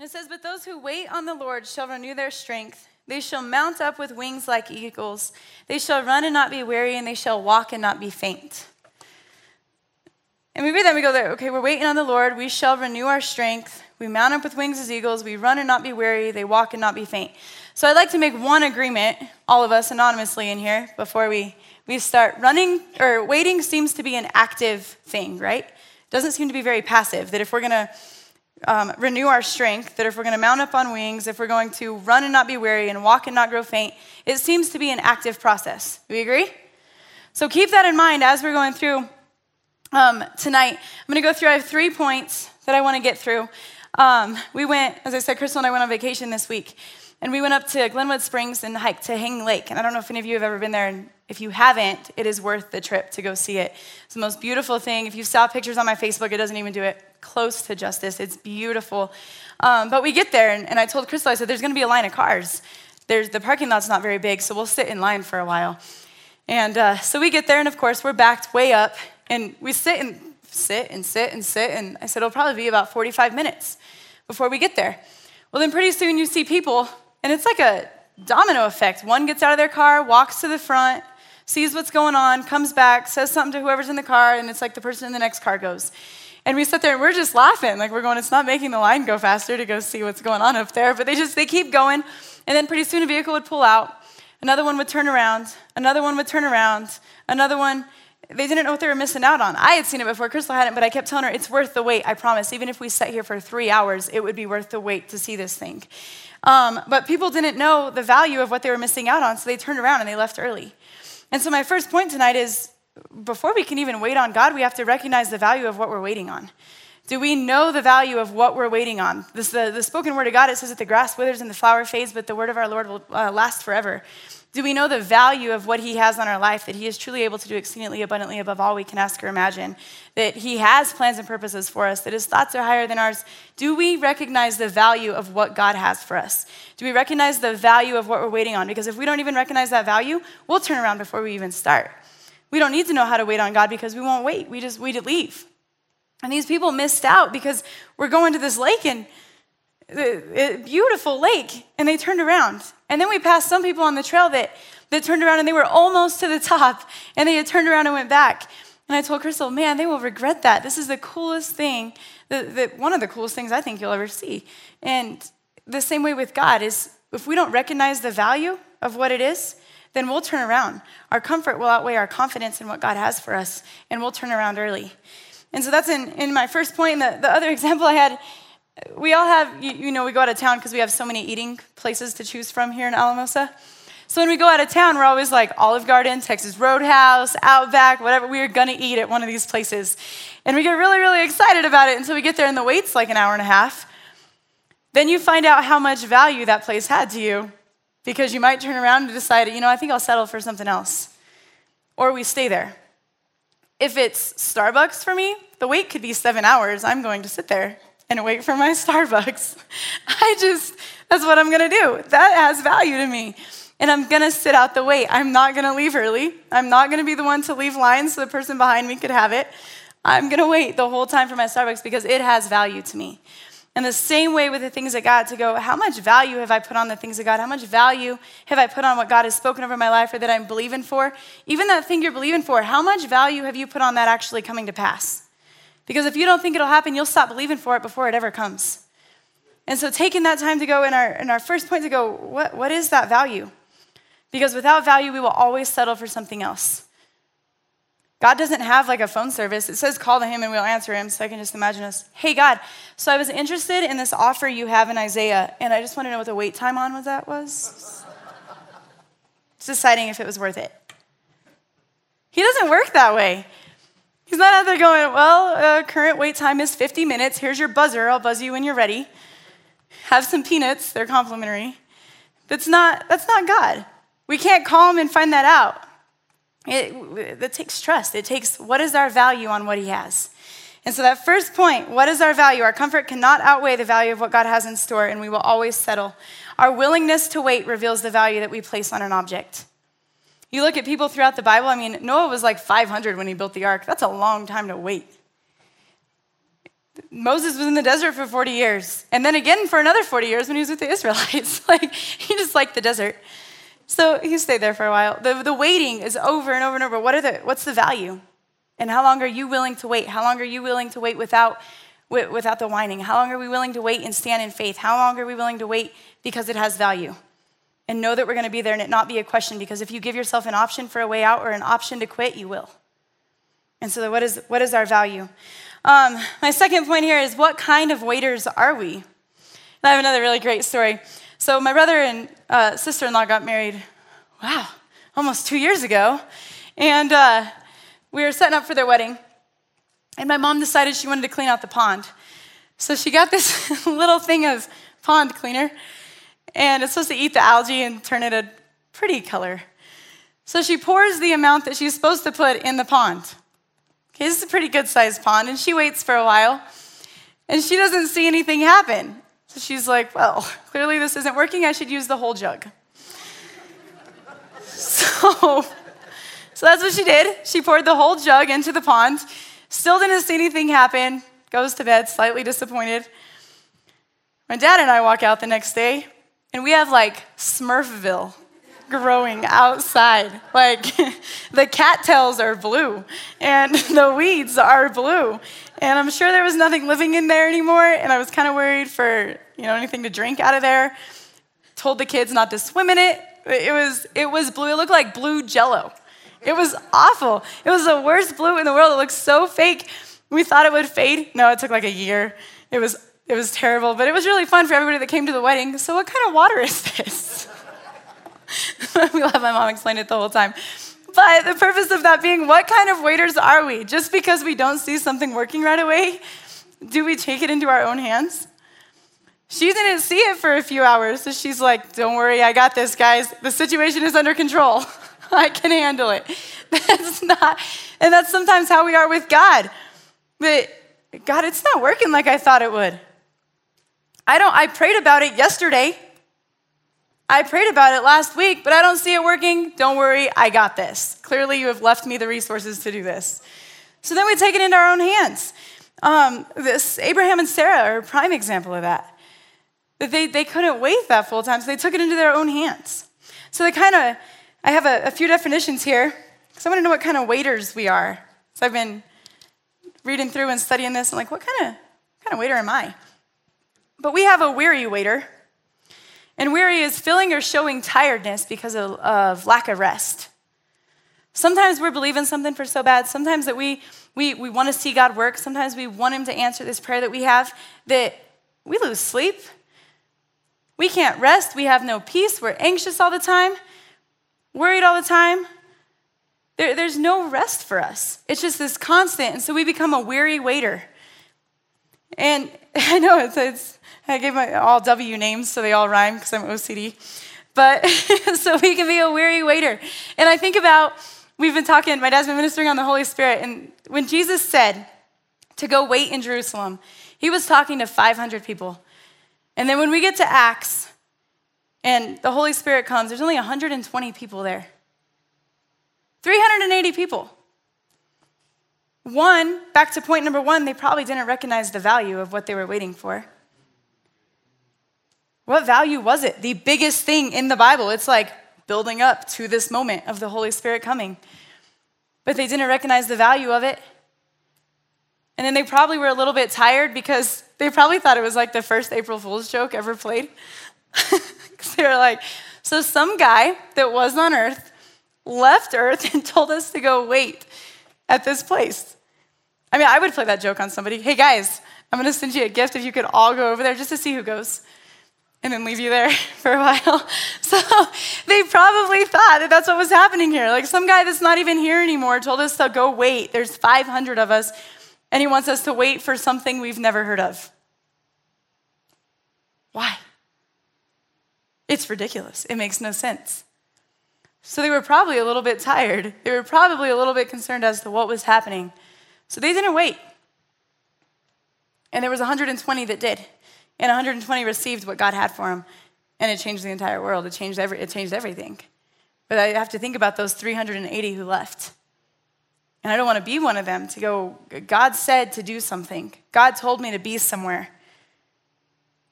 And it says, But those who wait on the Lord shall renew their strength. They shall mount up with wings like eagles. They shall run and not be weary, and they shall walk and not be faint. And we read that we go there, okay, we're waiting on the Lord. We shall renew our strength. We mount up with wings as eagles. We run and not be weary. They walk and not be faint. So I'd like to make one agreement, all of us anonymously in here, before we, we start. Running or waiting seems to be an active thing, right? Doesn't seem to be very passive. That if we're going to um, renew our strength, that if we're going to mount up on wings, if we're going to run and not be weary and walk and not grow faint, it seems to be an active process. We agree? So keep that in mind as we're going through um, tonight. I'm going to go through, I have three points that I want to get through. Um, we went, as I said, Crystal and I went on vacation this week, and we went up to Glenwood Springs and hiked to Hanging Lake. And I don't know if any of you have ever been there, and if you haven't, it is worth the trip to go see it. It's the most beautiful thing. If you saw pictures on my Facebook, it doesn't even do it close to justice. It's beautiful. Um, but we get there, and, and I told Crystal, I said, there's going to be a line of cars. There's, the parking lot's not very big, so we'll sit in line for a while. And uh, so we get there, and of course, we're backed way up, and we sit and sit and sit and sit. And I said, it'll probably be about 45 minutes before we get there. Well, then pretty soon you see people, and it's like a domino effect. One gets out of their car, walks to the front, sees what's going on, comes back, says something to whoever's in the car, and it's like the person in the next car goes. And we sit there and we're just laughing. Like we're going, it's not making the line go faster to go see what's going on up there. But they just, they keep going. And then pretty soon a vehicle would pull out. Another one would turn around. Another one would turn around. Another one they didn't know what they were missing out on. I had seen it before, Crystal hadn't, but I kept telling her, it's worth the wait, I promise. Even if we sat here for three hours, it would be worth the wait to see this thing. Um, but people didn't know the value of what they were missing out on, so they turned around and they left early. And so, my first point tonight is before we can even wait on God, we have to recognize the value of what we're waiting on. Do we know the value of what we're waiting on? This, the, the spoken word of God, it says that the grass withers and the flower fades, but the word of our Lord will uh, last forever. Do we know the value of what He has on our life, that He is truly able to do exceedingly abundantly above all we can ask or imagine, that He has plans and purposes for us, that His thoughts are higher than ours? Do we recognize the value of what God has for us? Do we recognize the value of what we're waiting on? Because if we don't even recognize that value, we'll turn around before we even start. We don't need to know how to wait on God because we won't wait. We just we leave. And these people missed out because we're going to this lake and a beautiful lake, and they turned around. And then we passed some people on the trail that, that turned around and they were almost to the top, and they had turned around and went back. And I told Crystal, man, they will regret that. This is the coolest thing, the, the, one of the coolest things I think you'll ever see. And the same way with God is if we don't recognize the value of what it is, then we'll turn around. Our comfort will outweigh our confidence in what God has for us, and we'll turn around early. And so that's in, in my first point. And the, the other example I had we all have, you, you know, we go out of town because we have so many eating places to choose from here in Alamosa. So when we go out of town, we're always like Olive Garden, Texas Roadhouse, Outback, whatever. We are gonna eat at one of these places. And we get really, really excited about it until we get there and the wait's like an hour and a half. Then you find out how much value that place had to you because you might turn around and decide, you know, I think I'll settle for something else. Or we stay there. If it's Starbucks for me, the wait could be seven hours. I'm going to sit there and wait for my Starbucks. I just, that's what I'm gonna do. That has value to me. And I'm gonna sit out the wait. I'm not gonna leave early. I'm not gonna be the one to leave lines so the person behind me could have it. I'm gonna wait the whole time for my Starbucks because it has value to me. And the same way with the things of God to go, how much value have I put on the things of God? How much value have I put on what God has spoken over my life or that I'm believing for? Even that thing you're believing for, how much value have you put on that actually coming to pass? Because if you don't think it'll happen, you'll stop believing for it before it ever comes. And so taking that time to go in our, in our first point to go, what, what is that value? Because without value, we will always settle for something else. God doesn't have like a phone service. It says call to him and we'll answer him. So I can just imagine us, hey God, so I was interested in this offer you have in Isaiah, and I just want to know what the wait time on was that was. Deciding if it was worth it. He doesn't work that way. He's not out there going, well, uh, current wait time is 50 minutes. Here's your buzzer. I'll buzz you when you're ready. Have some peanuts. They're complimentary. That's not, that's not God. We can't call him and find that out. It, it takes trust. It takes what is our value on what he has. And so, that first point, what is our value? Our comfort cannot outweigh the value of what God has in store, and we will always settle. Our willingness to wait reveals the value that we place on an object. You look at people throughout the Bible, I mean, Noah was like 500 when he built the ark. That's a long time to wait. Moses was in the desert for 40 years, and then again for another 40 years when he was with the Israelites. like, he just liked the desert. So he stayed there for a while. The, the waiting is over and over and over. What are the, what's the value? And how long are you willing to wait? How long are you willing to wait without, without the whining? How long are we willing to wait and stand in faith? How long are we willing to wait because it has value? And know that we're going to be there and it not be a question because if you give yourself an option for a way out or an option to quit, you will. And so, what is, what is our value? Um, my second point here is what kind of waiters are we? And I have another really great story. So, my brother and uh, sister in law got married, wow, almost two years ago. And uh, we were setting up for their wedding. And my mom decided she wanted to clean out the pond. So, she got this little thing of pond cleaner, and it's supposed to eat the algae and turn it a pretty color. So, she pours the amount that she's supposed to put in the pond. Okay, this is a pretty good sized pond, and she waits for a while, and she doesn't see anything happen. So she's like, well, clearly this isn't working. I should use the whole jug. so, so that's what she did. She poured the whole jug into the pond, still didn't see anything happen, goes to bed slightly disappointed. My dad and I walk out the next day, and we have like Smurfville growing outside. Like the cattails are blue and the weeds are blue. And I'm sure there was nothing living in there anymore. And I was kind of worried for, you know, anything to drink out of there. Told the kids not to swim in it. It was, it was blue. It looked like blue jello. It was awful. It was the worst blue in the world. It looked so fake. We thought it would fade. No, it took like a year. It was, it was terrible, but it was really fun for everybody that came to the wedding. So, what kind of water is this? we'll have my mom explain it the whole time. But the purpose of that being, what kind of waiters are we? Just because we don't see something working right away, do we take it into our own hands? She didn't see it for a few hours, so she's like, Don't worry, I got this, guys. The situation is under control. I can handle it. That's not, and that's sometimes how we are with God. But God, it's not working like I thought it would. I don't, I prayed about it yesterday. I prayed about it last week, but I don't see it working. Don't worry, I got this. Clearly, you have left me the resources to do this. So then we take it into our own hands. Um, this Abraham and Sarah are a prime example of that. That they, they couldn't wait that full time, so they took it into their own hands. So they kind of, I have a, a few definitions here, because I want to know what kind of waiters we are. So I've been reading through and studying this, and like, what kind of kind of waiter am I? But we have a weary waiter. And weary is feeling or showing tiredness because of, of lack of rest. Sometimes we're believing something for so bad. Sometimes that we, we, we want to see God work. Sometimes we want Him to answer this prayer that we have that we lose sleep. We can't rest. We have no peace. We're anxious all the time, worried all the time. There, there's no rest for us. It's just this constant. And so we become a weary waiter. And I know it's, it's I gave my all W names so they all rhyme because I'm OCD. But so we can be a weary waiter. And I think about, we've been talking, my dad's been ministering on the Holy Spirit. And when Jesus said to go wait in Jerusalem, he was talking to 500 people. And then when we get to Acts and the Holy Spirit comes, there's only 120 people there. 380 people. One, back to point number one, they probably didn't recognize the value of what they were waiting for. What value was it? The biggest thing in the Bible. It's like building up to this moment of the Holy Spirit coming. But they didn't recognize the value of it. And then they probably were a little bit tired because they probably thought it was like the first April Fool's joke ever played. they were like, so some guy that was on earth left earth and told us to go wait at this place. I mean, I would play that joke on somebody. Hey guys, I'm gonna send you a gift if you could all go over there just to see who goes and then leave you there for a while. So they probably thought that that's what was happening here. Like some guy that's not even here anymore told us to go wait. There's 500 of us, and he wants us to wait for something we've never heard of. Why? It's ridiculous. It makes no sense. So they were probably a little bit tired. They were probably a little bit concerned as to what was happening. So they didn't wait. And there was 120 that did and 120 received what God had for them, and it changed the entire world. It changed, every, it changed everything. But I have to think about those 380 who left. And I don't want to be one of them to go, God said to do something. God told me to be somewhere.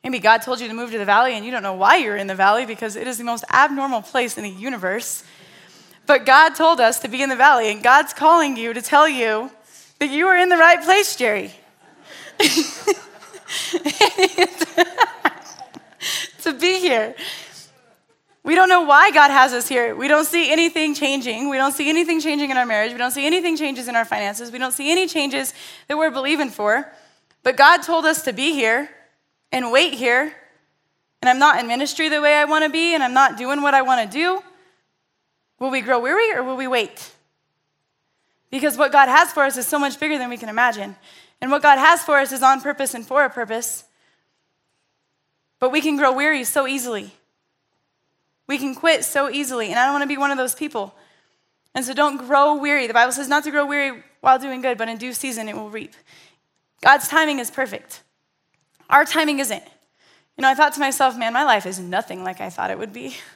Maybe God told you to move to the valley and you don't know why you're in the valley because it is the most abnormal place in the universe. But God told us to be in the valley, and God's calling you to tell you that you are in the right place, Jerry. to be here. We don't know why God has us here. We don't see anything changing. We don't see anything changing in our marriage. We don't see anything changes in our finances. We don't see any changes that we're believing for. But God told us to be here and wait here. And I'm not in ministry the way I want to be, and I'm not doing what I want to do. Will we grow weary or will we wait? Because what God has for us is so much bigger than we can imagine. And what God has for us is on purpose and for a purpose. But we can grow weary so easily. We can quit so easily, and I don't want to be one of those people. And so don't grow weary. The Bible says not to grow weary while doing good, but in due season it will reap. God's timing is perfect. Our timing isn't. You know, I thought to myself, man, my life is nothing like I thought it would be.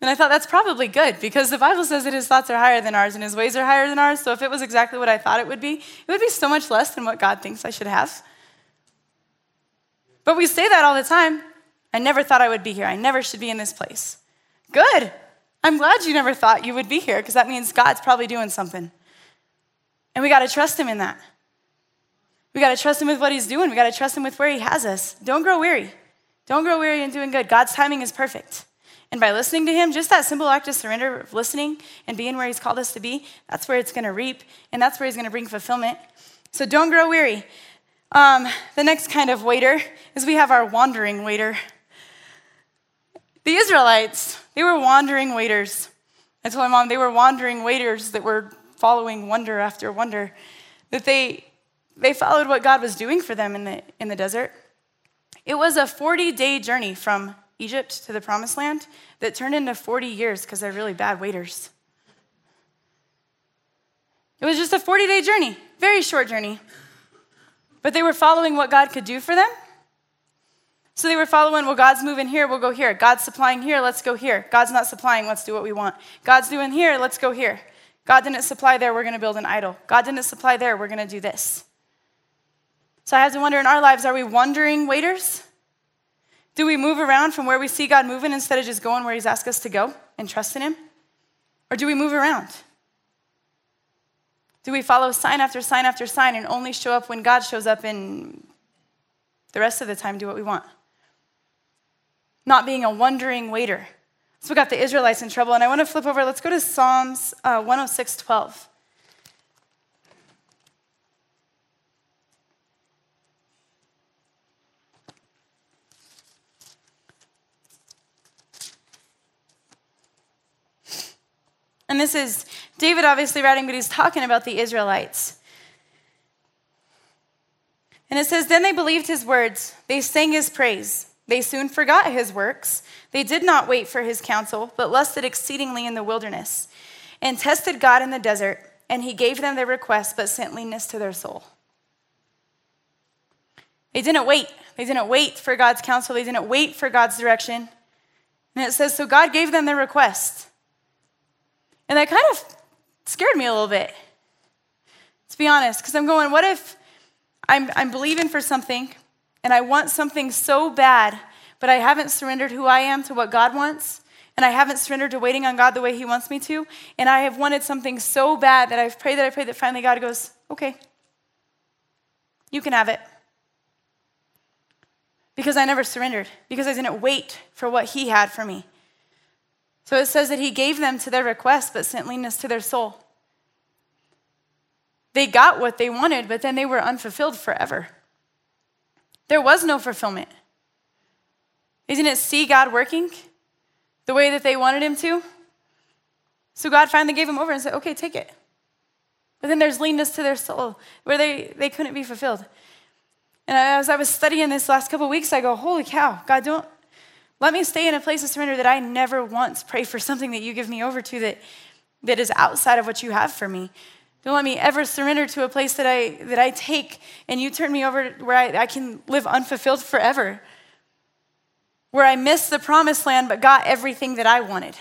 And I thought that's probably good because the Bible says that his thoughts are higher than ours and his ways are higher than ours. So if it was exactly what I thought it would be, it would be so much less than what God thinks I should have. But we say that all the time. I never thought I would be here. I never should be in this place. Good. I'm glad you never thought you would be here because that means God's probably doing something. And we got to trust Him in that. We got to trust Him with what He's doing. We got to trust Him with where He has us. Don't grow weary. Don't grow weary in doing good. God's timing is perfect. And by listening to Him, just that simple act of surrender, of listening and being where He's called us to be, that's where it's going to reap, and that's where He's going to bring fulfillment. So don't grow weary. Um, the next kind of waiter is we have our wandering waiter. The Israelites, they were wandering waiters. I told my mom they were wandering waiters that were following wonder after wonder, that they, they followed what God was doing for them in the, in the desert. It was a 40 day journey from Egypt to the promised land that turned into 40 years because they're really bad waiters. It was just a 40 day journey, very short journey. But they were following what God could do for them so they were following, well, God's moving here, we'll go here. God's supplying here, let's go here. God's not supplying, let's do what we want. God's doing here, let's go here. God didn't supply there, we're going to build an idol. God didn't supply there, we're going to do this. So I have to wonder in our lives, are we wandering waiters? Do we move around from where we see God moving instead of just going where He's asked us to go and trust in Him? Or do we move around? Do we follow sign after sign after sign and only show up when God shows up and the rest of the time do what we want? not being a wandering waiter. So we got the Israelites in trouble. And I want to flip over. Let's go to Psalms uh, 106 12. And this is David obviously writing, but he's talking about the Israelites. And it says, Then they believed his words, they sang his praise. They soon forgot his works. They did not wait for his counsel, but lusted exceedingly in the wilderness, and tested God in the desert, and he gave them their request, but sent leanness to their soul. They didn't wait. They didn't wait for God's counsel. They didn't wait for God's direction. And it says, so God gave them their request. And that kind of scared me a little bit, to be honest, because I'm going, what if I'm, I'm believing for something, and I want something so bad, but I haven't surrendered who I am to what God wants, and I haven't surrendered to waiting on God the way He wants me to, and I have wanted something so bad that I've prayed that I prayed that finally God goes, okay, you can have it. Because I never surrendered, because I didn't wait for what He had for me. So it says that He gave them to their request, but sent leanness to their soul. They got what they wanted, but then they were unfulfilled forever. There was no fulfillment. They didn't it see God working the way that they wanted Him to. So God finally gave him over and said, okay, take it. But then there's leanness to their soul where they, they couldn't be fulfilled. And as I was studying this last couple weeks, I go, holy cow, God, don't let me stay in a place of surrender that I never once pray for something that you give me over to that, that is outside of what you have for me. Don't let me ever surrender to a place that I, that I take and you turn me over where I, I can live unfulfilled forever. Where I missed the promised land but got everything that I wanted.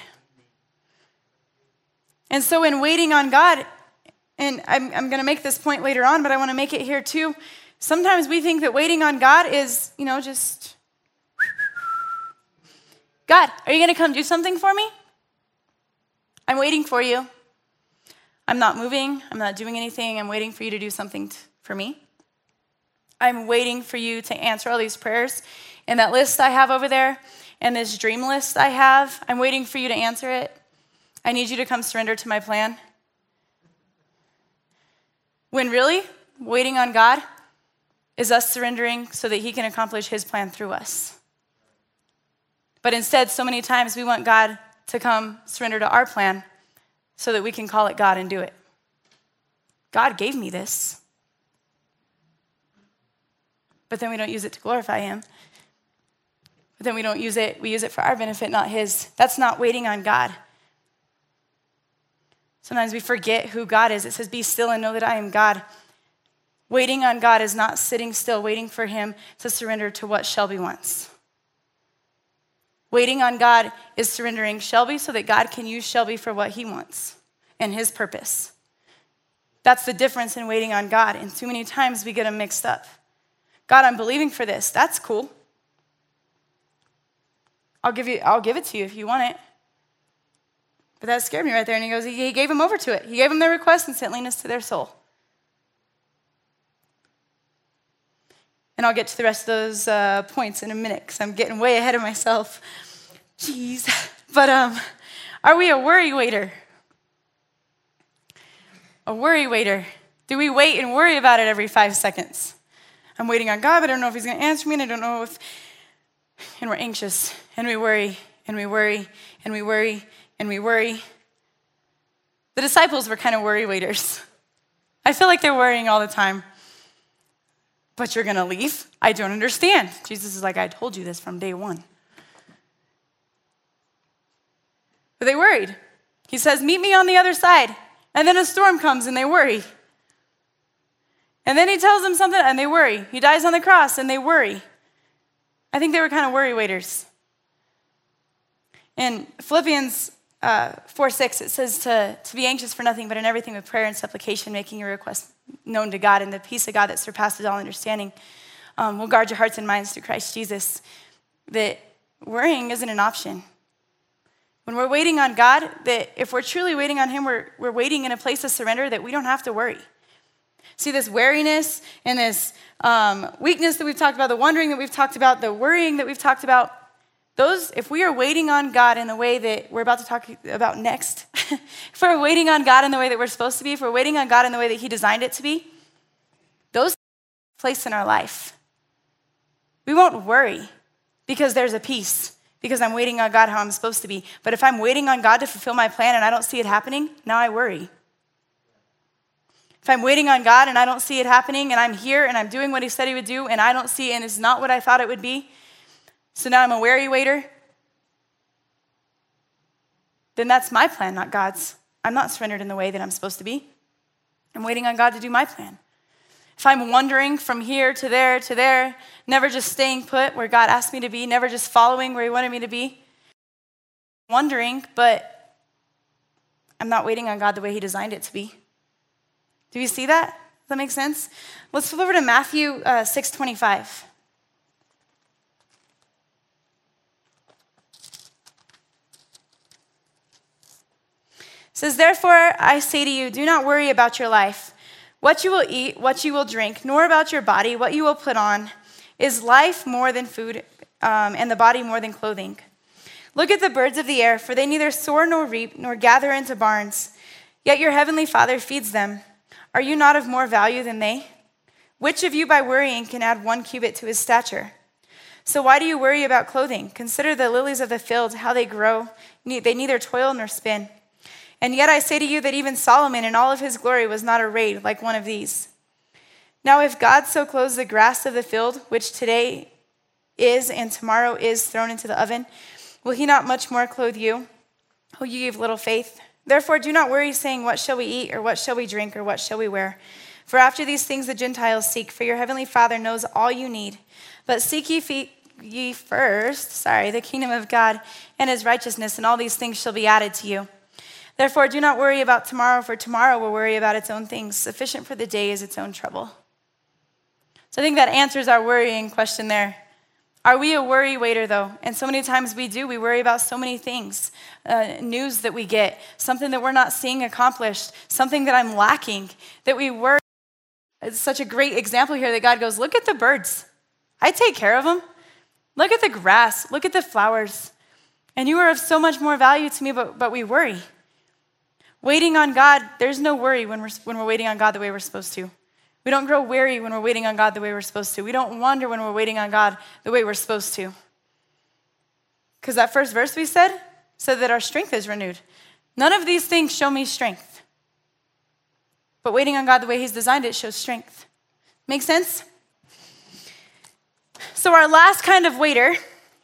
And so, in waiting on God, and I'm, I'm going to make this point later on, but I want to make it here too. Sometimes we think that waiting on God is, you know, just, God, are you going to come do something for me? I'm waiting for you. I'm not moving. I'm not doing anything. I'm waiting for you to do something t- for me. I'm waiting for you to answer all these prayers. And that list I have over there, and this dream list I have, I'm waiting for you to answer it. I need you to come surrender to my plan. When really, waiting on God is us surrendering so that He can accomplish His plan through us. But instead, so many times we want God to come surrender to our plan so that we can call it God and do it. God gave me this. But then we don't use it to glorify Him. But then we don't use it, we use it for our benefit, not His. That's not waiting on God. Sometimes we forget who God is. It says, Be still and know that I am God. Waiting on God is not sitting still, waiting for Him to surrender to what Shelby wants. Waiting on God is surrendering Shelby so that God can use Shelby for what He wants and His purpose. That's the difference in waiting on God. And too many times we get them mixed up. God, I'm believing for this. That's cool. I'll give you I'll give it to you if you want it. But that scared me right there. And he goes, He gave him over to it. He gave him their request and sent leanness to their soul. And I'll get to the rest of those uh, points in a minute because I'm getting way ahead of myself. Jeez. But um, are we a worry waiter? A worry waiter. Do we wait and worry about it every five seconds? I'm waiting on God, but I don't know if He's going to answer me, and I don't know if. And we're anxious, and we worry, and we worry, and we worry, and we worry. The disciples were kind of worry waiters. I feel like they're worrying all the time. But you're going to leave? I don't understand. Jesus is like, I told you this from day one. But they worried. He says, Meet me on the other side. And then a storm comes and they worry. And then he tells them something and they worry. He dies on the cross and they worry. I think they were kind of worry waiters. In Philippians uh, 4 6, it says to, to be anxious for nothing, but in everything with prayer and supplication, making your request known to God, and the peace of God that surpasses all understanding um, will guard your hearts and minds through Christ Jesus. That worrying isn't an option. When we're waiting on God, that if we're truly waiting on Him, we're, we're waiting in a place of surrender that we don't have to worry. See, this wariness and this um, weakness that we've talked about, the wondering that we've talked about, the worrying that we've talked about, those, if we are waiting on God in the way that we're about to talk about next, if we're waiting on God in the way that we're supposed to be, if we're waiting on God in the way that He designed it to be, those place in our life. We won't worry because there's a peace, because I'm waiting on God how I'm supposed to be. But if I'm waiting on God to fulfill my plan and I don't see it happening, now I worry. If I'm waiting on God and I don't see it happening and I'm here and I'm doing what He said He would do and I don't see it and it's not what I thought it would be, so now I'm a wary waiter, then that's my plan, not God's. I'm not surrendered in the way that I'm supposed to be. I'm waiting on God to do my plan. If I'm wandering from here to there to there, never just staying put where God asked me to be, never just following where He wanted me to be, wondering, but I'm not waiting on God the way He designed it to be. Do you see that? Does that make sense? Let's flip over to Matthew uh, 625. Says, Therefore, I say to you, do not worry about your life, what you will eat, what you will drink, nor about your body, what you will put on. Is life more than food, um, and the body more than clothing? Look at the birds of the air, for they neither soar nor reap, nor gather into barns, yet your heavenly Father feeds them. Are you not of more value than they? Which of you, by worrying, can add one cubit to his stature? So why do you worry about clothing? Consider the lilies of the field, how they grow. They neither toil nor spin. And yet I say to you that even Solomon in all of his glory was not arrayed like one of these. Now, if God so clothes the grass of the field, which today is and tomorrow is thrown into the oven, will he not much more clothe you, who you give little faith? Therefore, do not worry, saying, What shall we eat, or what shall we drink, or what shall we wear? For after these things the Gentiles seek, for your heavenly Father knows all you need. But seek ye, ye first, sorry, the kingdom of God and his righteousness, and all these things shall be added to you. Therefore, do not worry about tomorrow, for tomorrow will worry about its own things. Sufficient for the day is its own trouble. So I think that answers our worrying question there. Are we a worry waiter, though? And so many times we do. We worry about so many things uh, news that we get, something that we're not seeing accomplished, something that I'm lacking, that we worry. It's such a great example here that God goes, Look at the birds. I take care of them. Look at the grass. Look at the flowers. And you are of so much more value to me, but, but we worry. Waiting on God, there's no worry when we're, when we're waiting on God the way we're supposed to. We don't grow weary when we're waiting on God the way we're supposed to. We don't wonder when we're waiting on God the way we're supposed to. Because that first verse we said said that our strength is renewed. None of these things show me strength. But waiting on God the way He's designed it shows strength. Make sense? So, our last kind of waiter,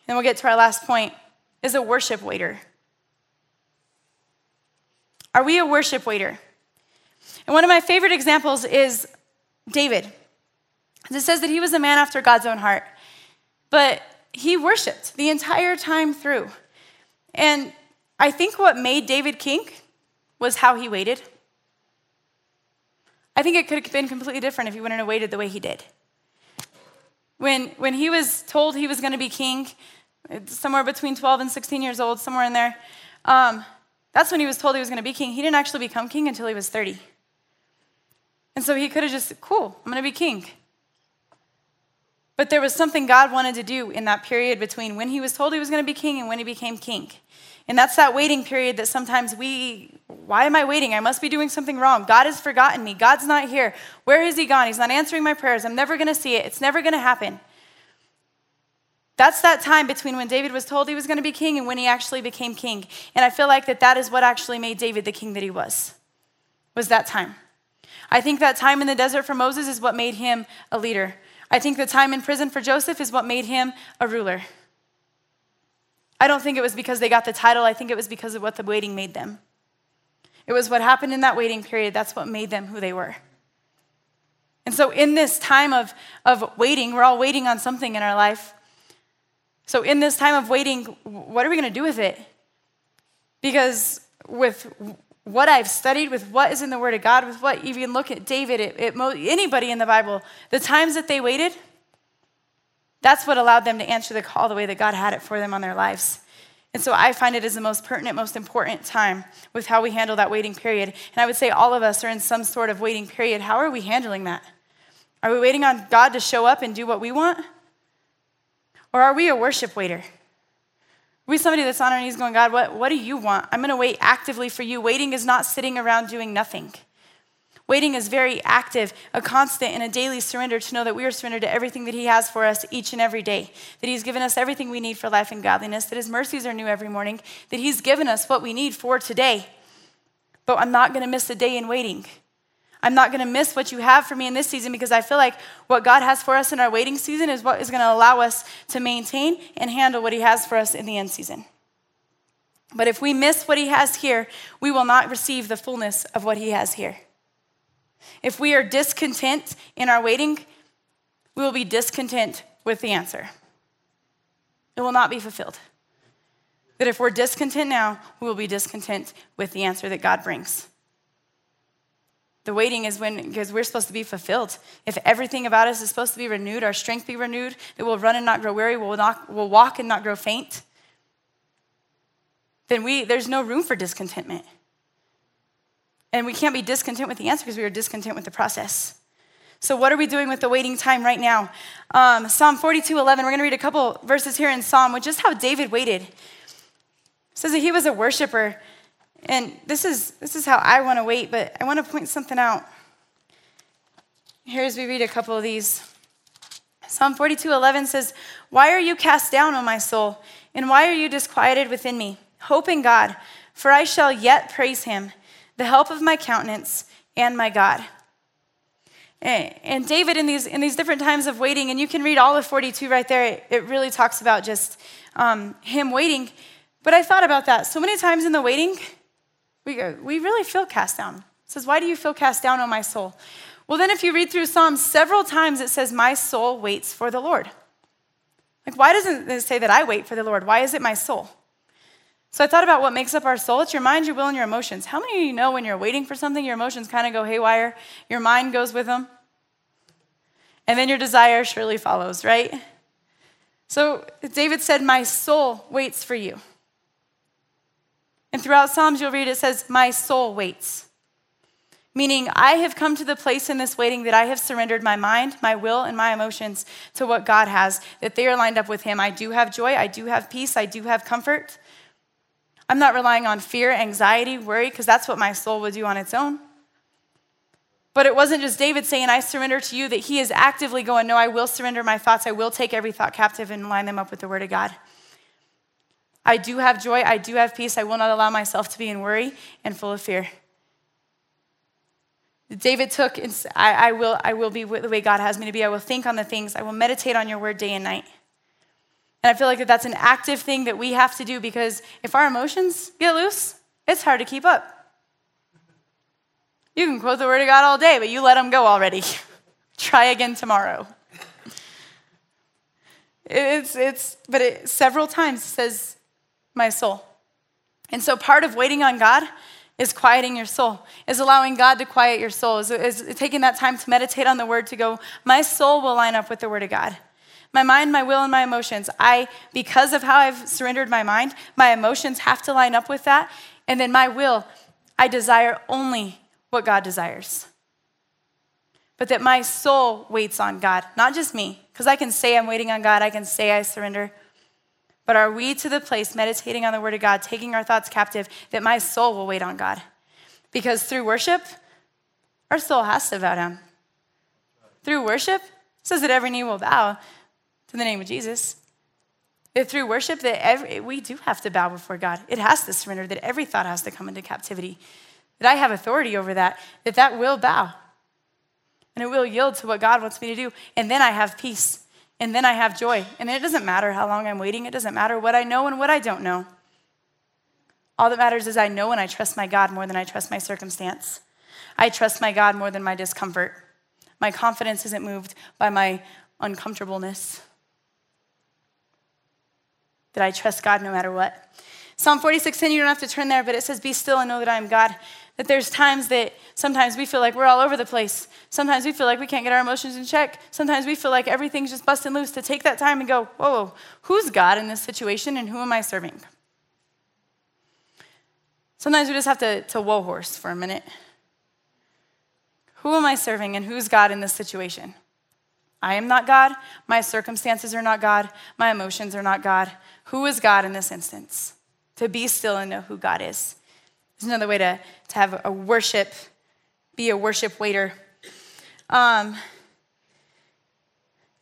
and we'll get to our last point, is a worship waiter. Are we a worship waiter? And one of my favorite examples is David. It says that he was a man after God's own heart, but he worshiped the entire time through. And I think what made David king was how he waited. I think it could have been completely different if he wouldn't have waited the way he did. When, when he was told he was going to be king, somewhere between 12 and 16 years old, somewhere in there, um, that's when he was told he was going to be king. He didn't actually become king until he was 30. And so he could have just, cool, I'm going to be king. But there was something God wanted to do in that period between when he was told he was going to be king and when he became king. And that's that waiting period that sometimes we, why am I waiting? I must be doing something wrong. God has forgotten me. God's not here. Where is he gone? He's not answering my prayers. I'm never going to see it. It's never going to happen. That's that time between when David was told he was going to be king and when he actually became king. And I feel like that that is what actually made David the king that he was. Was that time. I think that time in the desert for Moses is what made him a leader. I think the time in prison for Joseph is what made him a ruler. I don't think it was because they got the title, I think it was because of what the waiting made them. It was what happened in that waiting period, that's what made them who they were. And so, in this time of, of waiting, we're all waiting on something in our life. So, in this time of waiting, what are we going to do with it? Because with what I've studied, with what is in the Word of God, with what even look at David, it, it, anybody in the Bible, the times that they waited, that's what allowed them to answer the call the way that God had it for them on their lives. And so I find it as the most pertinent, most important time with how we handle that waiting period. And I would say all of us are in some sort of waiting period. How are we handling that? Are we waiting on God to show up and do what we want? Or are we a worship waiter? Are we somebody that's on our knees going, God, what, what do you want? I'm going to wait actively for you. Waiting is not sitting around doing nothing. Waiting is very active, a constant and a daily surrender to know that we are surrendered to everything that He has for us each and every day, that He's given us everything we need for life and godliness, that His mercies are new every morning, that He's given us what we need for today. But I'm not going to miss a day in waiting. I'm not going to miss what you have for me in this season because I feel like what God has for us in our waiting season is what is going to allow us to maintain and handle what He has for us in the end season. But if we miss what He has here, we will not receive the fullness of what He has here. If we are discontent in our waiting, we will be discontent with the answer. It will not be fulfilled. That if we're discontent now, we will be discontent with the answer that God brings. The waiting is when, because we're supposed to be fulfilled. If everything about us is supposed to be renewed, our strength be renewed, that we'll run and not grow weary, we'll, not, we'll walk and not grow faint, then we, there's no room for discontentment. And we can't be discontent with the answer because we are discontent with the process. So, what are we doing with the waiting time right now? Um, Psalm 42 11, we're going to read a couple verses here in Psalm, which is how David waited. It says that he was a worshiper and this is, this is how I want to wait, but I want to point something out. Here as we read a couple of these. Psalm 42 11 says, Why are you cast down, O my soul? And why are you disquieted within me? Hope in God, for I shall yet praise him, the help of my countenance and my God. And David, in these, in these different times of waiting, and you can read all of 42 right there, it, it really talks about just um, him waiting. But I thought about that. So many times in the waiting, we, go, we really feel cast down. It says, Why do you feel cast down, O my soul? Well, then, if you read through Psalms, several times it says, My soul waits for the Lord. Like, why doesn't it say that I wait for the Lord? Why is it my soul? So I thought about what makes up our soul. It's your mind, your will, and your emotions. How many of you know when you're waiting for something, your emotions kind of go haywire? Your mind goes with them. And then your desire surely follows, right? So David said, My soul waits for you. And throughout Psalms, you'll read it says, My soul waits. Meaning, I have come to the place in this waiting that I have surrendered my mind, my will, and my emotions to what God has, that they are lined up with Him. I do have joy, I do have peace, I do have comfort. I'm not relying on fear, anxiety, worry, because that's what my soul would do on its own. But it wasn't just David saying, I surrender to you, that he is actively going, No, I will surrender my thoughts. I will take every thought captive and line them up with the word of God. I do have joy. I do have peace. I will not allow myself to be in worry and full of fear. David took, I, I, will, I will be the way God has me to be. I will think on the things. I will meditate on your word day and night. And I feel like that that's an active thing that we have to do because if our emotions get loose, it's hard to keep up. You can quote the word of God all day, but you let them go already. Try again tomorrow. It's, it's, but it, several times says, my soul. And so part of waiting on God is quieting your soul, is allowing God to quiet your soul, is, is taking that time to meditate on the word to go, my soul will line up with the word of God. My mind, my will, and my emotions. I, because of how I've surrendered my mind, my emotions have to line up with that. And then my will, I desire only what God desires. But that my soul waits on God, not just me, because I can say I'm waiting on God, I can say I surrender. But are we to the place meditating on the Word of God, taking our thoughts captive, that my soul will wait on God? Because through worship, our soul has to bow down. Through worship, says that every knee will bow to the name of Jesus. That through worship, that every, we do have to bow before God. It has to surrender, that every thought has to come into captivity. That I have authority over that, that that will bow. And it will yield to what God wants me to do. And then I have peace and then I have joy. And it doesn't matter how long I'm waiting, it doesn't matter what I know and what I don't know. All that matters is I know and I trust my God more than I trust my circumstance. I trust my God more than my discomfort. My confidence isn't moved by my uncomfortableness. That I trust God no matter what. Psalm 46 10, you don't have to turn there, but it says, Be still and know that I am God. That there's times that sometimes we feel like we're all over the place. Sometimes we feel like we can't get our emotions in check. Sometimes we feel like everything's just busting loose. To take that time and go, whoa, who's God in this situation and who am I serving? Sometimes we just have to, to whoa horse for a minute. Who am I serving and who's God in this situation? I am not God. My circumstances are not God. My emotions are not God. Who is God in this instance? To be still and know who God is. There's another way to, to have a worship, be a worship waiter. Um,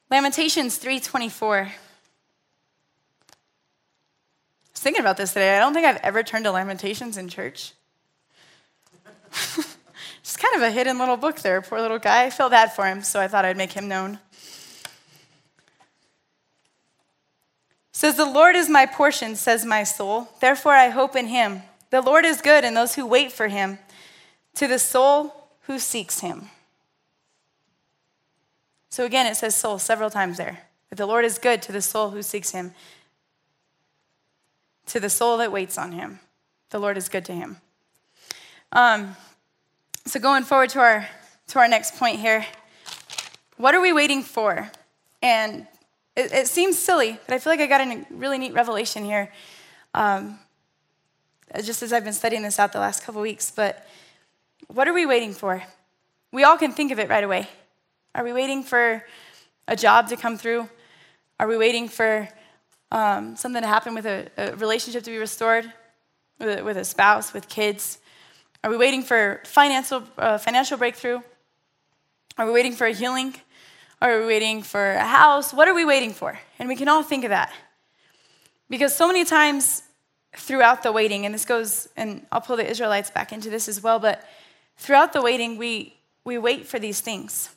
Lamentations 3:24. I was thinking about this today. I don't think I've ever turned to Lamentations in church. Just kind of a hidden little book there, poor little guy. I feel bad for him, so I thought I'd make him known. says, The Lord is my portion, says my soul. Therefore I hope in him. The Lord is good, and those who wait for him, to the soul who seeks him. So again, it says soul several times there. The Lord is good to the soul who seeks him, to the soul that waits on him. The Lord is good to him. Um, so going forward to our to our next point here, what are we waiting for? And it, it seems silly, but I feel like I got a really neat revelation here. Um, just as I've been studying this out the last couple weeks. But what are we waiting for? We all can think of it right away. Are we waiting for a job to come through? Are we waiting for um, something to happen with a, a relationship to be restored, with a, with a, spouse, with kids? Are we waiting for financial, uh, financial breakthrough? Are we waiting for a healing? Are we waiting for a house? What are we waiting for? And we can all think of that. Because so many times throughout the waiting, and this goes, and I'll pull the Israelites back into this as well, but throughout the waiting, we, we wait for these things.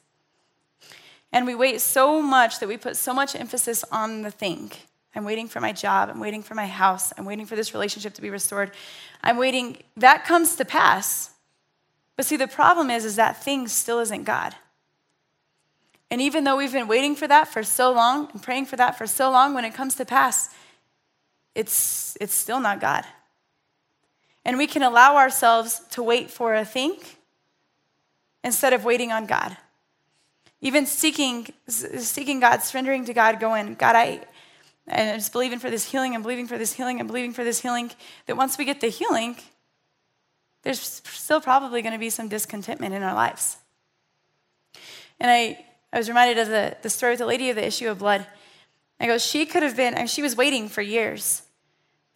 And we wait so much that we put so much emphasis on the thing. I'm waiting for my job. I'm waiting for my house. I'm waiting for this relationship to be restored. I'm waiting. That comes to pass. But see, the problem is, is that thing still isn't God. And even though we've been waiting for that for so long and praying for that for so long, when it comes to pass, it's, it's still not God. And we can allow ourselves to wait for a thing instead of waiting on God. Even seeking, seeking God, surrendering to God, going, God, I, and just believing for this healing and believing for this healing and believing for this healing, that once we get the healing, there's still probably going to be some discontentment in our lives. And I, I was reminded of the, the story with the lady of the issue of blood. I go, she could have been, and she was waiting for years,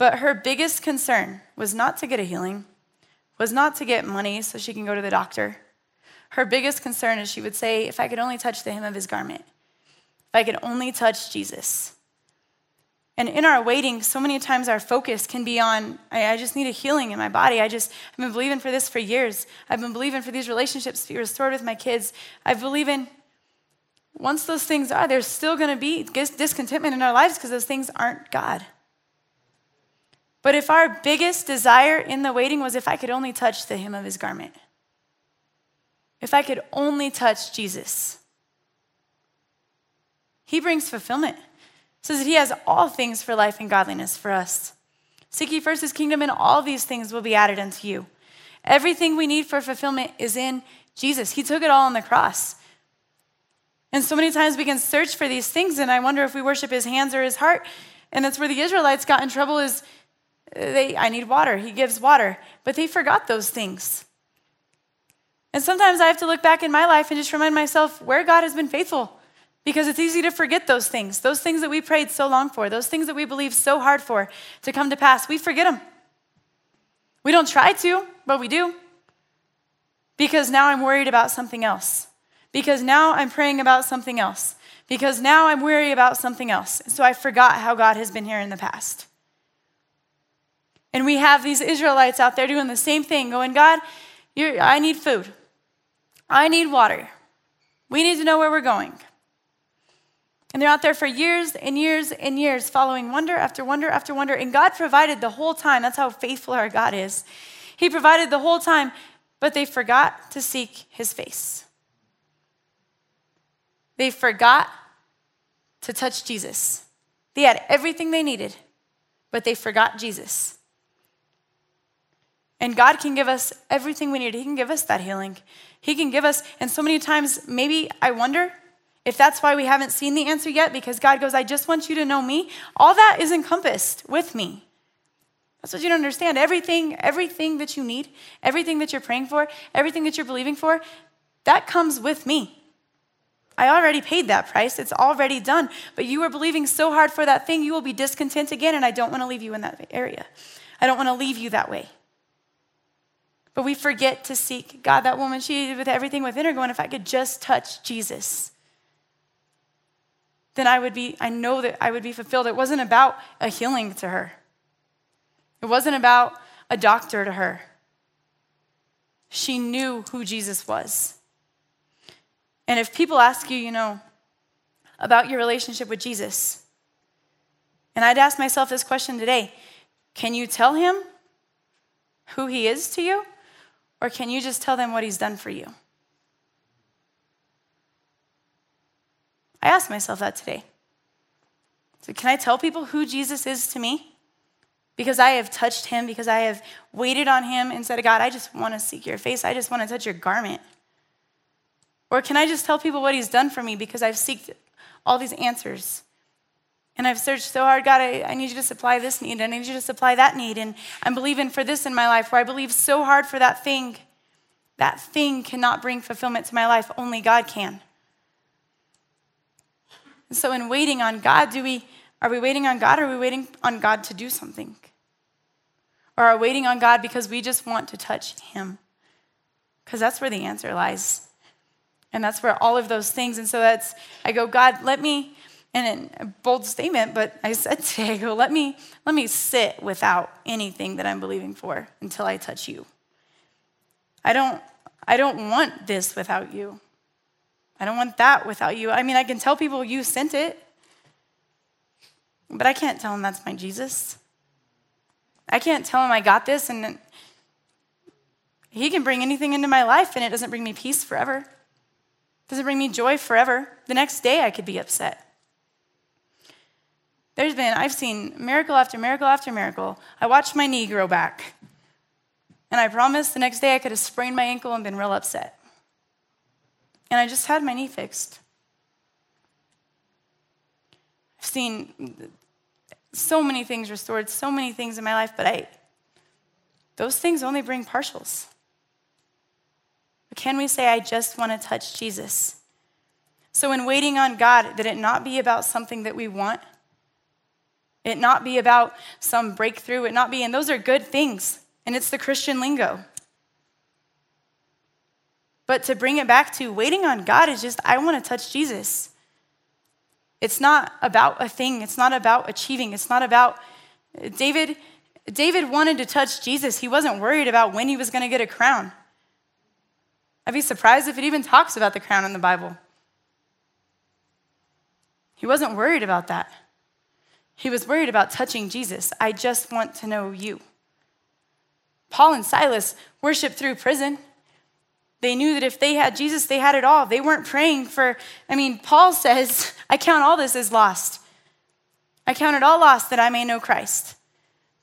but her biggest concern was not to get a healing, was not to get money so she can go to the doctor. Her biggest concern is she would say, if I could only touch the hem of his garment, if I could only touch Jesus. And in our waiting, so many times our focus can be on, I, I, just need a healing in my body. I just, I've been believing for this for years. I've been believing for these relationships to be restored with my kids. I believe in, once those things are, there's still going to be discontentment in our lives because those things aren't God. But if our biggest desire in the waiting was if I could only touch the hem of his garment, if I could only touch Jesus, he brings fulfillment says that he has all things for life and godliness for us. Seek ye first his kingdom, and all these things will be added unto you. Everything we need for fulfillment is in Jesus. He took it all on the cross. And so many times we can search for these things, and I wonder if we worship his hands or his heart. And that's where the Israelites got in trouble is they, I need water. He gives water. But they forgot those things. And sometimes I have to look back in my life and just remind myself where God has been faithful. Because it's easy to forget those things, those things that we prayed so long for, those things that we believed so hard for to come to pass. We forget them. We don't try to, but we do. Because now I'm worried about something else. Because now I'm praying about something else. Because now I'm worried about something else. So I forgot how God has been here in the past. And we have these Israelites out there doing the same thing, going, God, I need food. I need water. We need to know where we're going. And they're out there for years and years and years, following wonder after wonder after wonder. And God provided the whole time. That's how faithful our God is. He provided the whole time, but they forgot to seek his face. They forgot to touch Jesus. They had everything they needed, but they forgot Jesus. And God can give us everything we need. He can give us that healing. He can give us, and so many times, maybe I wonder if that's why we haven't seen the answer yet, because God goes, I just want you to know me, all that is encompassed with me. That's what you don't understand. Everything, everything that you need, everything that you're praying for, everything that you're believing for, that comes with me. I already paid that price. It's already done. But you are believing so hard for that thing, you will be discontent again, and I don't want to leave you in that area. I don't want to leave you that way. But we forget to seek God. That woman, she with everything within her going, if I could just touch Jesus then I would be, I know that I would be fulfilled. It wasn't about a healing to her, it wasn't about a doctor to her. She knew who Jesus was. And if people ask you, you know, about your relationship with Jesus, and I'd ask myself this question today can you tell him who he is to you? Or can you just tell them what he's done for you? I asked myself that today. So, can I tell people who Jesus is to me? Because I have touched him, because I have waited on him and said, God, I just want to seek your face. I just want to touch your garment. Or can I just tell people what he's done for me because I've seeked all these answers? And I've searched so hard, God, I, I, need you to supply this need, I need you to supply that need. And I'm believing for this in my life, where I believe so hard for that thing. That thing cannot bring fulfillment to my life, only God can. And so, in waiting on God, do we, are we waiting on God or are we waiting on God to do something? Or are we waiting on God because we just want to touch Him? Because that's where the answer lies. And that's where all of those things, and so that's, I go, God, let me, and a bold statement, but I said today, I go, let me, let me sit without anything that I'm believing for until I touch you. I don't, I don't want this without you. I don't want that without you. I mean, I can tell people you sent it, but I can't tell them that's my Jesus. I can't tell him I got this and he can bring anything into my life and it doesn't bring me peace forever. It doesn't bring me joy forever. The next day I could be upset. There's been, I've seen miracle after miracle after miracle. I watched my knee grow back. And I promise the next day I could have sprained my ankle and been real upset. And I just had my knee fixed. I've seen so many things restored, so many things in my life, but I those things only bring partials. But can we say, I just want to touch Jesus? So, in waiting on God, that it not be about something that we want, it not be about some breakthrough, it not be, and those are good things, and it's the Christian lingo. But to bring it back to waiting on God is just, I want to touch Jesus. It's not about a thing, it's not about achieving, it's not about David. David wanted to touch Jesus. He wasn't worried about when he was going to get a crown. I'd be surprised if it even talks about the crown in the Bible. He wasn't worried about that. He was worried about touching Jesus. I just want to know you. Paul and Silas worshiped through prison. They knew that if they had Jesus, they had it all. They weren't praying for, I mean, Paul says, I count all this as lost. I count it all lost that I may know Christ.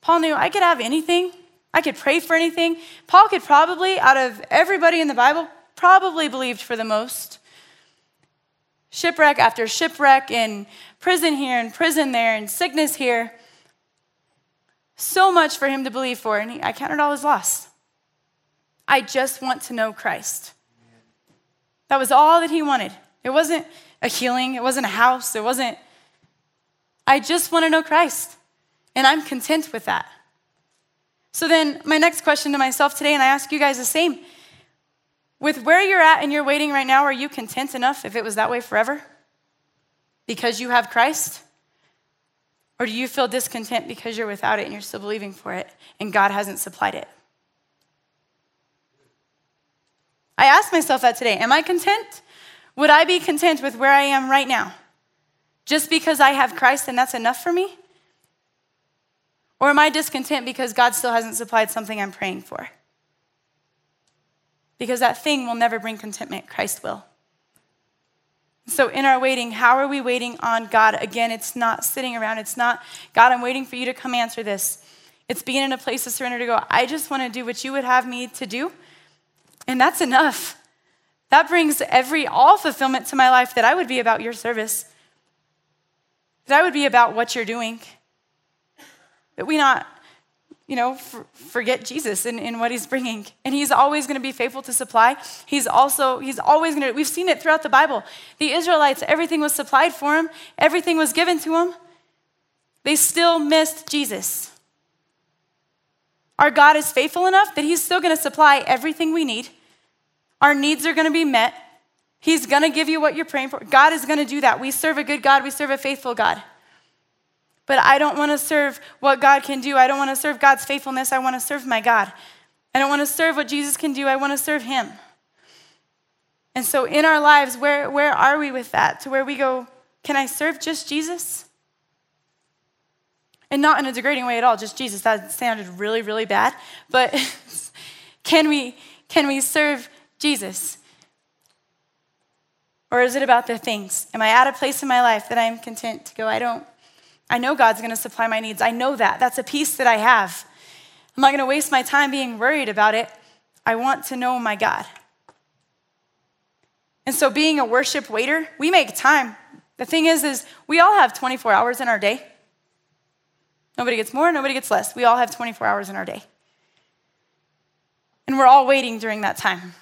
Paul knew I could have anything, I could pray for anything. Paul could probably, out of everybody in the Bible, probably believed for the most. Shipwreck after shipwreck, in prison here, and prison there, and sickness here. So much for him to believe for, and he, I counted all as loss. I just want to know Christ. That was all that he wanted. It wasn't a healing, it wasn't a house, it wasn't. I just want to know Christ. And I'm content with that. So then, my next question to myself today, and I ask you guys the same with where you're at and you're waiting right now, are you content enough if it was that way forever? Because you have Christ? Or do you feel discontent because you're without it and you're still believing for it and God hasn't supplied it? I asked myself that today. Am I content? Would I be content with where I am right now? Just because I have Christ and that's enough for me? Or am I discontent because God still hasn't supplied something I'm praying for? Because that thing will never bring contentment, Christ will. So, in our waiting, how are we waiting on God? Again, it's not sitting around. It's not, God, I'm waiting for you to come answer this. It's being in a place of surrender to go, I just want to do what you would have me to do. And that's enough. That brings every, all fulfillment to my life that I would be about your service, that I would be about what you're doing. That we not, you know, for, forget Jesus and, and what he's bringing. And he's always going to be faithful to supply. He's also, he's always going to, we've seen it throughout the Bible. The Israelites, everything was supplied for them, everything was given to them. They still missed Jesus. Our God is faithful enough that he's still going to supply everything we need. Our needs are going to be met. He's going to give you what you're praying for. God is going to do that. We serve a good God, we serve a faithful God. But I don't want to serve what God can do. I don't want to serve God's faithfulness. I want to serve my God. I don't want to serve what Jesus can do. I want to serve Him. And so in our lives, where, where are we with that? To where we go, can I serve just Jesus? And not in a degrading way at all, just Jesus. That sounded really, really bad. But can we can we serve Jesus? Or is it about the things? Am I at a place in my life that I'm content to go, I don't I know God's going to supply my needs. I know that. That's a peace that I have. I'm not going to waste my time being worried about it. I want to know my God. And so being a worship waiter, we make time. The thing is is we all have 24 hours in our day. Nobody gets more, nobody gets less. We all have 24 hours in our day. And we're all waiting during that time.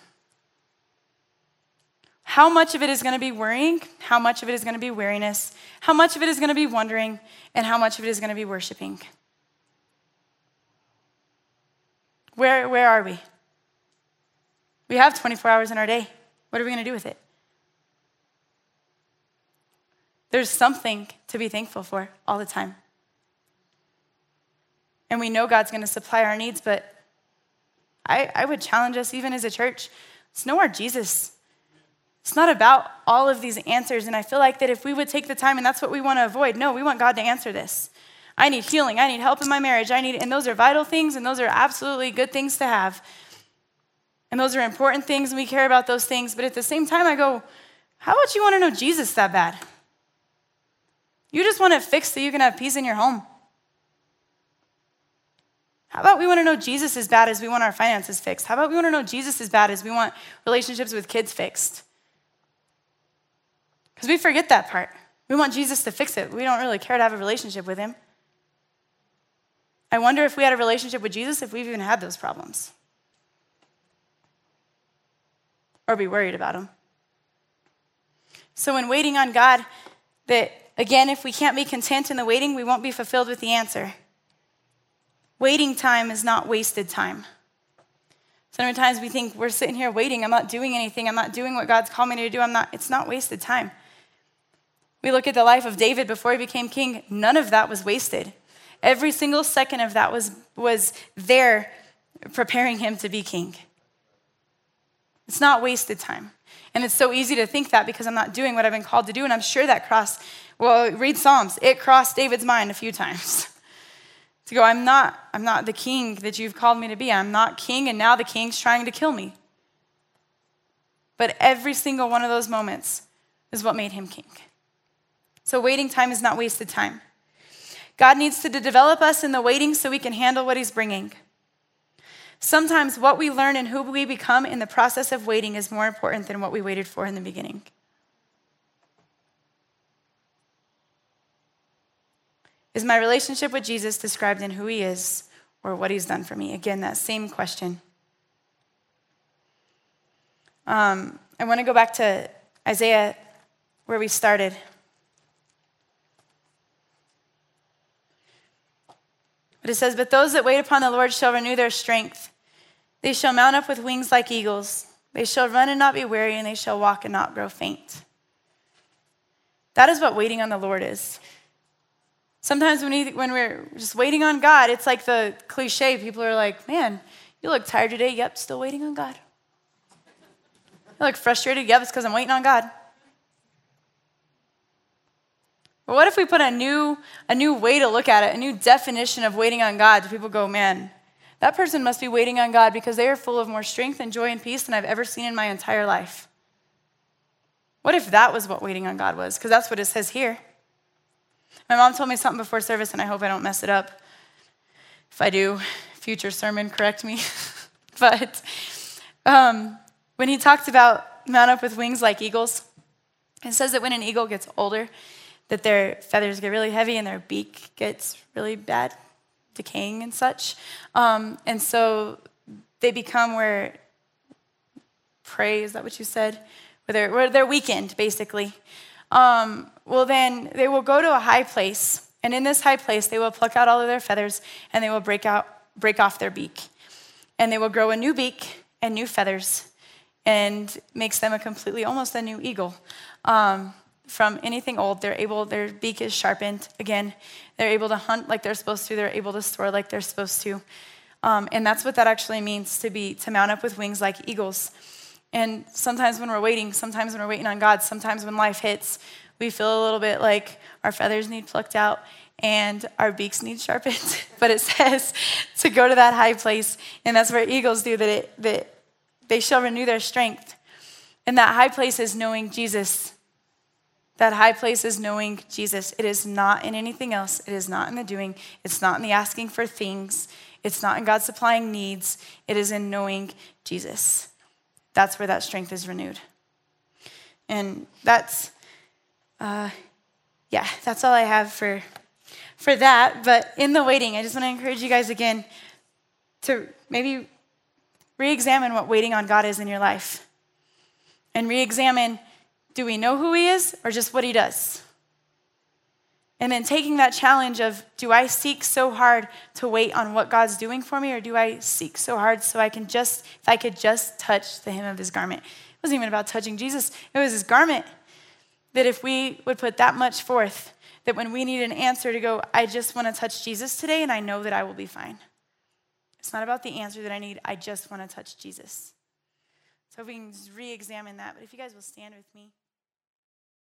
How much of it is going to be worrying? How much of it is going to be weariness? How much of it is going to be wondering? And how much of it is going to be worshiping? Where, where are we? We have 24 hours in our day. What are we going to do with it? There's something to be thankful for all the time. And we know God's going to supply our needs, but I, I would challenge us, even as a church, let's know our Jesus. It's not about all of these answers. And I feel like that if we would take the time, and that's what we want to avoid, no, we want God to answer this. I need healing. I need help in my marriage. I need, and those are vital things, and those are absolutely good things to have. And those are important things, and we care about those things. But at the same time, I go, how about you want to know Jesus that bad? You just want it fixed so you can have peace in your home. How about we want to know Jesus as bad as we want our finances fixed? How about we want to know Jesus as bad as we want relationships with kids fixed? Because we forget that part. We want Jesus to fix it. We don't really care to have a relationship with him. I wonder if we had a relationship with Jesus if we've even had those problems. Or be worried about them. So, when waiting on God, that again, if we can't be content in the waiting, we won't be fulfilled with the answer. Waiting time is not wasted time. So many times we think we're sitting here waiting, I'm not doing anything, I'm not doing what God's called me to do, I'm not, it's not wasted time. We look at the life of David before he became king, none of that was wasted. Every single second of that was, was there preparing him to be king. It's not wasted time. And it's so easy to think that because I'm not doing what I've been called to do. And I'm sure that crossed, well, read Psalms. It crossed David's mind a few times. to go, I'm not, I'm not the king that you've called me to be. I'm not king, and now the king's trying to kill me. But every single one of those moments is what made him king. So waiting time is not wasted time. God needs to develop us in the waiting so we can handle what he's bringing. Sometimes what we learn and who we become in the process of waiting is more important than what we waited for in the beginning. Is my relationship with Jesus described in who he is or what he's done for me? Again, that same question. Um, I want to go back to Isaiah where we started. But it says, But those that wait upon the Lord shall renew their strength. They shall mount up with wings like eagles. They shall run and not be weary, and they shall walk and not grow faint. That is what waiting on the Lord is. Sometimes when, we, when we're just waiting on God, it's like the cliche. People are like, man, you look tired today. Yep, still waiting on God. You look frustrated. Yep, it's because I'm waiting on God. But what if we put a new, a new way to look at it, a new definition of waiting on God? Do People go, man, that person must be waiting on God because they are full of more strength and joy and peace than I've ever seen in my entire life. What if that was what waiting on God was? Because that's what it says here. My mom told me something before service, and I hope I don't mess it up. If I do, future sermon, correct me. but um, when he talked about mount up with wings like eagles, it says that when an eagle gets older, that their feathers get really heavy and their beak gets really bad, decaying and such. Um, and so they become where prey, is that what you said? Where they're, where they're weakened, basically. Um, well, then they will go to a high place, and in this high place, they will pluck out all of their feathers and they will break, out, break off their beak. And they will grow a new beak and new feathers and makes them a completely, almost a new eagle. Um, from anything old. They're able, their beak is sharpened. Again, they're able to hunt like they're supposed to. They're able to soar like they're supposed to. Um, and that's what that actually means to be, to mount up with wings like eagles. And sometimes when we're waiting, sometimes when we're waiting on God, sometimes when life hits, we feel a little bit like our feathers need plucked out and our beaks need sharpened. but it says to go to that high place, and that's where eagles do that, it, that they shall renew their strength. And that high place is knowing Jesus that high place is knowing Jesus. It is not in anything else. It is not in the doing. It's not in the asking for things. It's not in God supplying needs. It is in knowing Jesus. That's where that strength is renewed. And that's, uh, yeah, that's all I have for, for that. But in the waiting, I just want to encourage you guys again to maybe re examine what waiting on God is in your life and re examine do we know who he is or just what he does? And then taking that challenge of do I seek so hard to wait on what God's doing for me, or do I seek so hard so I can just, if I could just touch the hem of his garment? It wasn't even about touching Jesus, it was his garment. That if we would put that much forth, that when we need an answer to go, I just want to touch Jesus today and I know that I will be fine. It's not about the answer that I need, I just want to touch Jesus. So if we can re examine that. But if you guys will stand with me.